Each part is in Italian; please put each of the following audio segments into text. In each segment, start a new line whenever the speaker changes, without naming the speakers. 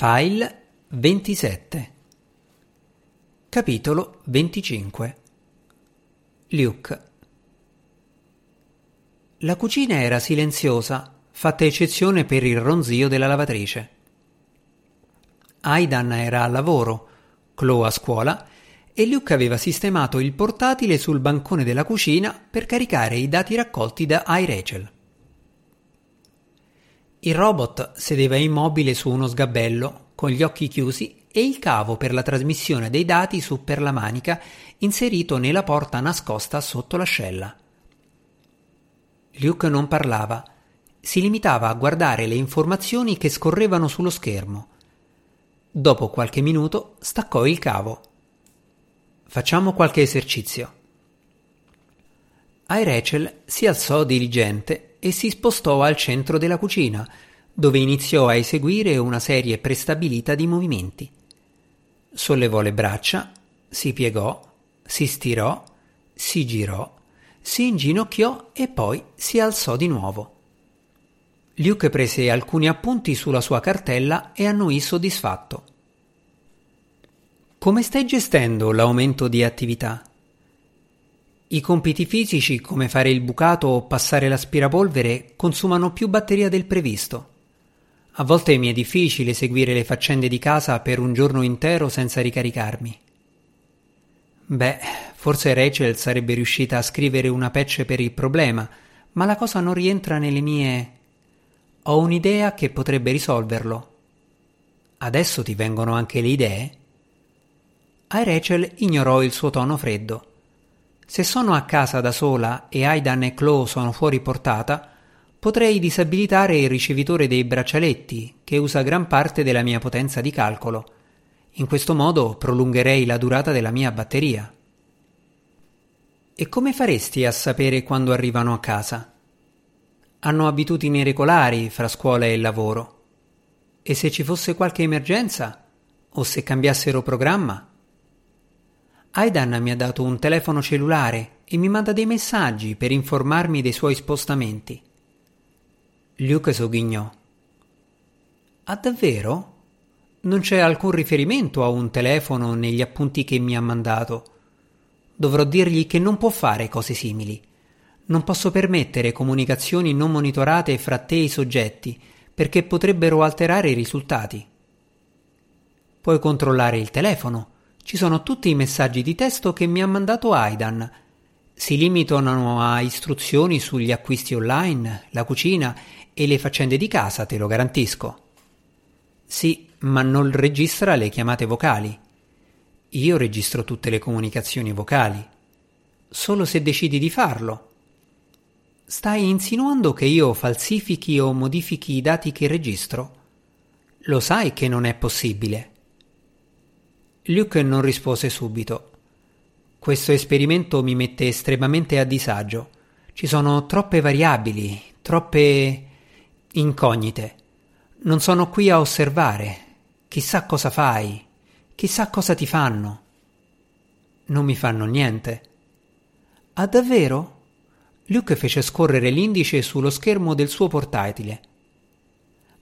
File 27 Capitolo 25 Luke La cucina era silenziosa, fatta eccezione per il ronzio della lavatrice. Aidan era al lavoro, Chloe a scuola e Luke aveva sistemato il portatile sul bancone della cucina per caricare i dati raccolti da iRachel. Il robot sedeva immobile su uno sgabello, con gli occhi chiusi e il cavo per la trasmissione dei dati su per la manica inserito nella porta nascosta sotto l'ascella. Luke non parlava, si limitava a guardare le informazioni che scorrevano sullo schermo. Dopo qualche minuto staccò il cavo. Facciamo qualche esercizio. Rachel si alzò diligente e si spostò al centro della cucina, dove iniziò a eseguire una serie prestabilita di movimenti. Sollevò le braccia, si piegò, si stirò, si girò, si inginocchiò e poi si alzò di nuovo. Luke prese alcuni appunti sulla sua cartella e annuì soddisfatto. Come stai gestendo l'aumento di attività? I compiti fisici, come fare il bucato o passare l'aspirapolvere, consumano più batteria del previsto. A volte mi è difficile seguire le faccende di casa per un giorno intero senza ricaricarmi. Beh, forse Rachel sarebbe riuscita a scrivere una patch per il problema, ma la cosa non rientra nelle mie. Ho un'idea che potrebbe risolverlo. Adesso ti vengono anche le idee? A Rachel ignorò il suo tono freddo. Se sono a casa da sola e Aidan e Chloe sono fuori portata, potrei disabilitare il ricevitore dei braccialetti, che usa gran parte della mia potenza di calcolo. In questo modo prolungherei la durata della mia batteria. E come faresti a sapere quando arrivano a casa? Hanno abitudini regolari fra scuola e lavoro. E se ci fosse qualche emergenza? O se cambiassero programma? Aidan mi ha dato un telefono cellulare e mi manda dei messaggi per informarmi dei suoi spostamenti. Luke sogghignò. Ah, davvero? Non c'è alcun riferimento a un telefono negli appunti che mi ha mandato. Dovrò dirgli che non può fare cose simili. Non posso permettere comunicazioni non monitorate fra te e i soggetti, perché potrebbero alterare i risultati. Puoi controllare il telefono ci sono tutti i messaggi di testo che mi ha mandato Aidan. Si limitano a istruzioni sugli acquisti online, la cucina e le faccende di casa, te lo garantisco. Sì, ma non registra le chiamate vocali. Io registro tutte le comunicazioni vocali. Solo se decidi di farlo. Stai insinuando che io falsifichi o modifichi i dati che registro? Lo sai che non è possibile. Luke non rispose subito. Questo esperimento mi mette estremamente a disagio. Ci sono troppe variabili, troppe incognite. Non sono qui a osservare. Chissà cosa fai, chissà cosa ti fanno. Non mi fanno niente. Ah, davvero? Luke fece scorrere l'indice sullo schermo del suo portatile.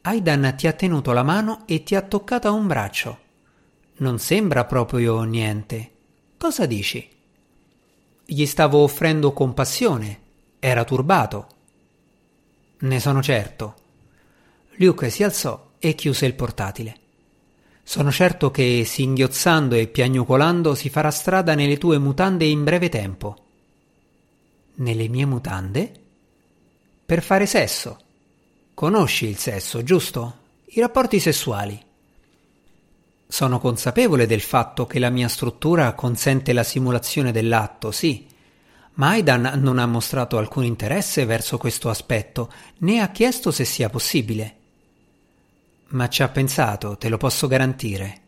Aidan ti ha tenuto la mano e ti ha toccata un braccio. Non sembra proprio niente. Cosa dici? Gli stavo offrendo compassione. Era turbato. Ne sono certo. Luke si alzò e chiuse il portatile. Sono certo che, singhiozzando e piagnucolando, si farà strada nelle tue mutande in breve tempo. Nelle mie mutande? Per fare sesso. Conosci il sesso, giusto? I rapporti sessuali. Sono consapevole del fatto che la mia struttura consente la simulazione dell'atto, sì, ma Aidan non ha mostrato alcun interesse verso questo aspetto, né ha chiesto se sia possibile. Ma ci ha pensato, te lo posso garantire.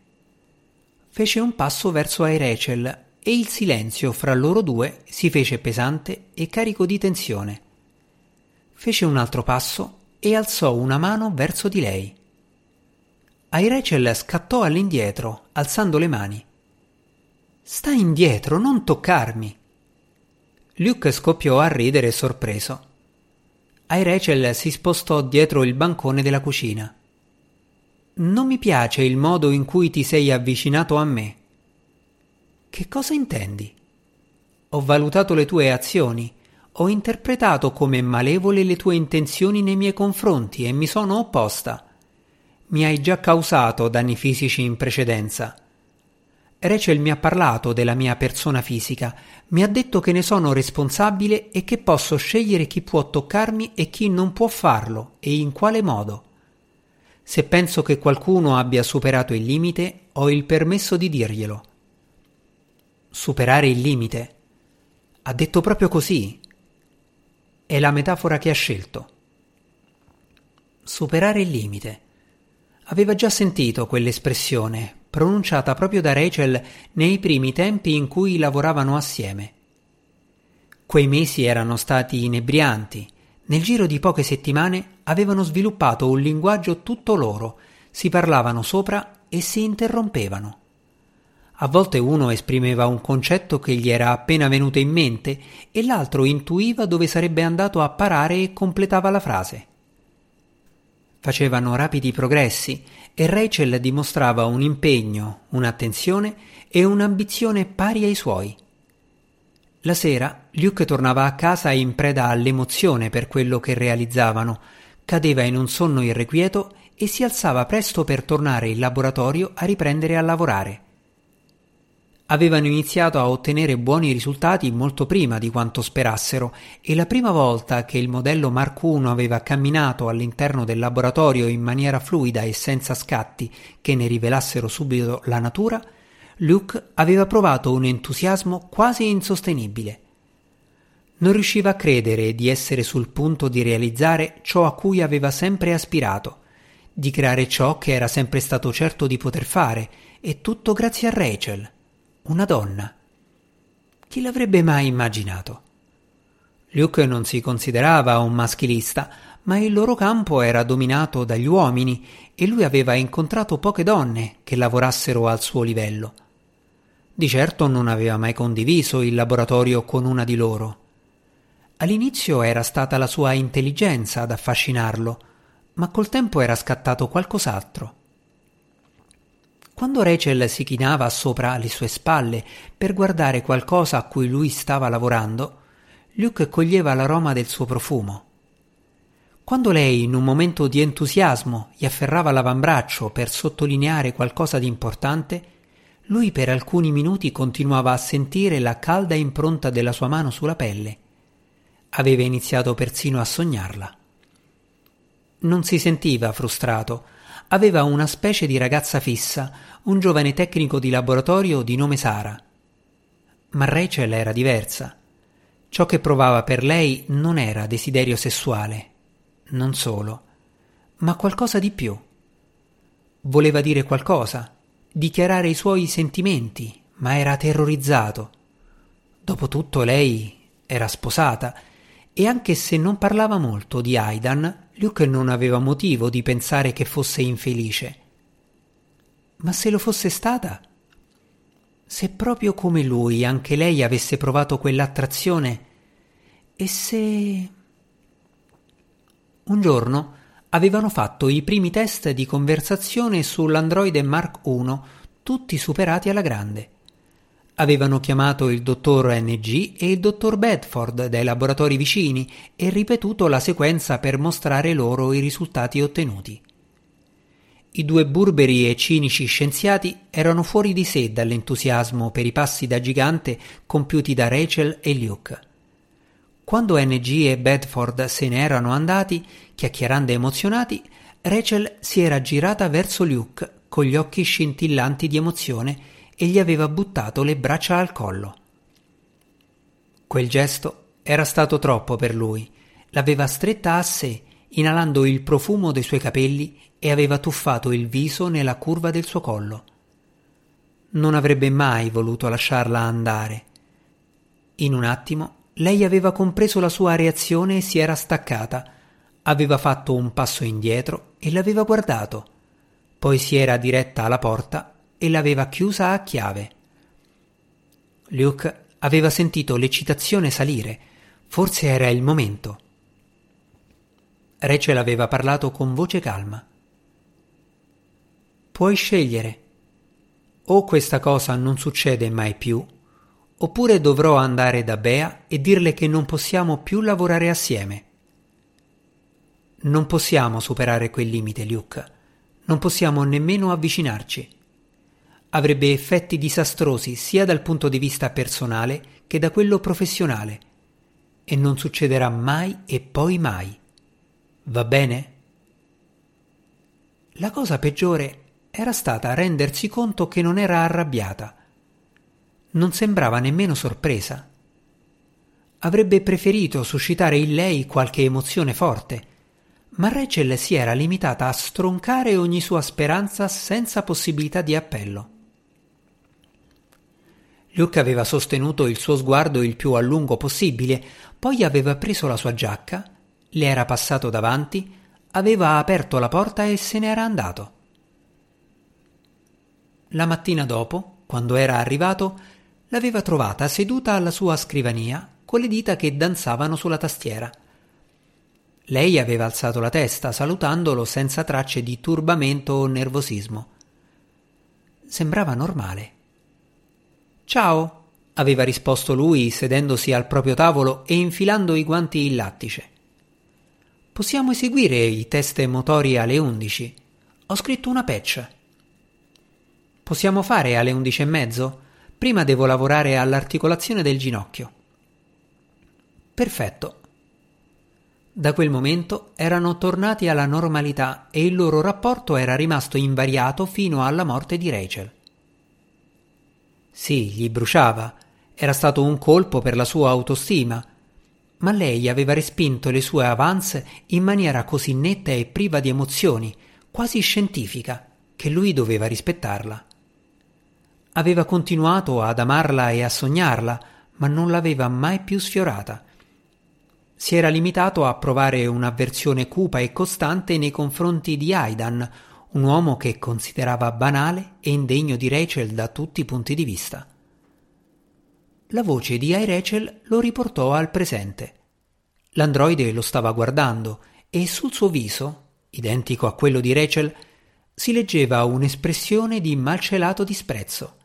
Fece un passo verso Rachel e il silenzio fra loro due si fece pesante e carico di tensione. Fece un altro passo e alzò una mano verso di lei. Rachel scattò all'indietro, alzando le mani. Stai indietro, non toccarmi. Luke scoppiò a ridere sorpreso. Rachel si spostò dietro il bancone della cucina. non mi piace il modo in cui ti sei avvicinato a me. Che cosa intendi? Ho valutato le tue azioni, ho interpretato come malevole le tue intenzioni nei miei confronti e mi sono opposta. Mi hai già causato danni fisici in precedenza. Rachel mi ha parlato della mia persona fisica, mi ha detto che ne sono responsabile e che posso scegliere chi può toccarmi e chi non può farlo e in quale modo. Se penso che qualcuno abbia superato il limite, ho il permesso di dirglielo. Superare il limite. Ha detto proprio così. È la metafora che ha scelto. Superare il limite. Aveva già sentito quell'espressione, pronunciata proprio da Rachel nei primi tempi in cui lavoravano assieme. Quei mesi erano stati inebrianti. Nel giro di poche settimane avevano sviluppato un linguaggio tutto loro, si parlavano sopra e si interrompevano. A volte uno esprimeva un concetto che gli era appena venuto in mente e l'altro intuiva dove sarebbe andato a parare e completava la frase. Facevano rapidi progressi e Rachel dimostrava un impegno, un'attenzione e un'ambizione pari ai suoi. La sera Luke tornava a casa in preda all'emozione per quello che realizzavano, cadeva in un sonno irrequieto e si alzava presto per tornare in laboratorio a riprendere a lavorare avevano iniziato a ottenere buoni risultati molto prima di quanto sperassero e la prima volta che il modello Mark I aveva camminato all'interno del laboratorio in maniera fluida e senza scatti che ne rivelassero subito la natura, Luke aveva provato un entusiasmo quasi insostenibile. Non riusciva a credere di essere sul punto di realizzare ciò a cui aveva sempre aspirato, di creare ciò che era sempre stato certo di poter fare, e tutto grazie a Rachel una donna. Chi l'avrebbe mai immaginato? Luke non si considerava un maschilista, ma il loro campo era dominato dagli uomini e lui aveva incontrato poche donne che lavorassero al suo livello. Di certo non aveva mai condiviso il laboratorio con una di loro. All'inizio era stata la sua intelligenza ad affascinarlo, ma col tempo era scattato qualcos'altro. Quando Rachel si chinava sopra le sue spalle per guardare qualcosa a cui lui stava lavorando, Luke coglieva l'aroma del suo profumo. Quando lei, in un momento di entusiasmo, gli afferrava l'avambraccio per sottolineare qualcosa di importante, lui per alcuni minuti continuava a sentire la calda impronta della sua mano sulla pelle. Aveva iniziato persino a sognarla. Non si sentiva frustrato, aveva una specie di ragazza fissa, un giovane tecnico di laboratorio di nome Sara. Ma Rachel era diversa. Ciò che provava per lei non era desiderio sessuale, non solo, ma qualcosa di più. Voleva dire qualcosa, dichiarare i suoi sentimenti, ma era terrorizzato. Dopotutto lei era sposata e anche se non parlava molto di Aidan, Luke non aveva motivo di pensare che fosse infelice. Ma se lo fosse stata? Se proprio come lui anche lei avesse provato quell'attrazione? E se... Un giorno avevano fatto i primi test di conversazione sull'androide Mark I, tutti superati alla grande. Avevano chiamato il dottor NG e il dottor Bedford dai laboratori vicini e ripetuto la sequenza per mostrare loro i risultati ottenuti. I due burberi e cinici scienziati erano fuori di sé dall'entusiasmo per i passi da gigante compiuti da Rachel e Luke. Quando NG e Bedford se ne erano andati, chiacchierando emozionati, Rachel si era girata verso Luke con gli occhi scintillanti di emozione e gli aveva buttato le braccia al collo. Quel gesto era stato troppo per lui. L'aveva stretta a sé, inalando il profumo dei suoi capelli e aveva tuffato il viso nella curva del suo collo. Non avrebbe mai voluto lasciarla andare. In un attimo lei aveva compreso la sua reazione e si era staccata. Aveva fatto un passo indietro e l'aveva guardato. Poi si era diretta alla porta e l'aveva chiusa a chiave. Luke aveva sentito l'eccitazione salire, forse era il momento. Rachel aveva parlato con voce calma. Puoi scegliere. O questa cosa non succede mai più, oppure dovrò andare da Bea e dirle che non possiamo più lavorare assieme. Non possiamo superare quel limite, Luke. Non possiamo nemmeno avvicinarci. Avrebbe effetti disastrosi sia dal punto di vista personale che da quello professionale. E non succederà mai e poi mai. Va bene? La cosa peggiore era stata rendersi conto che non era arrabbiata. Non sembrava nemmeno sorpresa. Avrebbe preferito suscitare in lei qualche emozione forte, ma Rachel si era limitata a stroncare ogni sua speranza senza possibilità di appello. Luke aveva sostenuto il suo sguardo il più a lungo possibile, poi aveva preso la sua giacca, le era passato davanti, aveva aperto la porta e se n'era andato. La mattina dopo, quando era arrivato, l'aveva trovata seduta alla sua scrivania con le dita che danzavano sulla tastiera. Lei aveva alzato la testa, salutandolo senza tracce di turbamento o nervosismo. Sembrava normale. Ciao, aveva risposto lui sedendosi al proprio tavolo e infilando i guanti in lattice. Possiamo eseguire i test motori alle undici. Ho scritto una patch. Possiamo fare alle undici e mezzo? Prima devo lavorare all'articolazione del ginocchio. Perfetto, da quel momento erano tornati alla normalità e il loro rapporto era rimasto invariato fino alla morte di Rachel. Sì, gli bruciava, era stato un colpo per la sua autostima, ma lei aveva respinto le sue avance in maniera così netta e priva di emozioni, quasi scientifica, che lui doveva rispettarla. Aveva continuato ad amarla e a sognarla, ma non l'aveva mai più sfiorata. Si era limitato a provare un'avversione cupa e costante nei confronti di Aidan, un uomo che considerava banale e indegno di Rachel da tutti i punti di vista. La voce di I. Rachel lo riportò al presente. L'androide lo stava guardando e sul suo viso, identico a quello di Rachel, si leggeva un'espressione di malcelato disprezzo.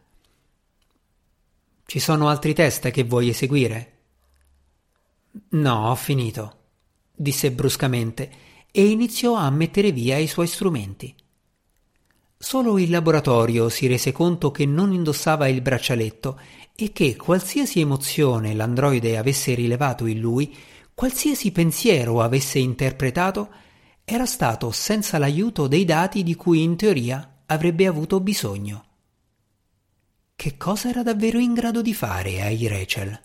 Ci sono altri test che vuoi eseguire? No, ho finito, disse bruscamente e iniziò a mettere via i suoi strumenti. Solo il laboratorio si rese conto che non indossava il braccialetto e che qualsiasi emozione l'androide avesse rilevato in lui, qualsiasi pensiero avesse interpretato, era stato senza l'aiuto dei dati di cui in teoria avrebbe avuto bisogno. Che cosa era davvero in grado di fare ai Rachel?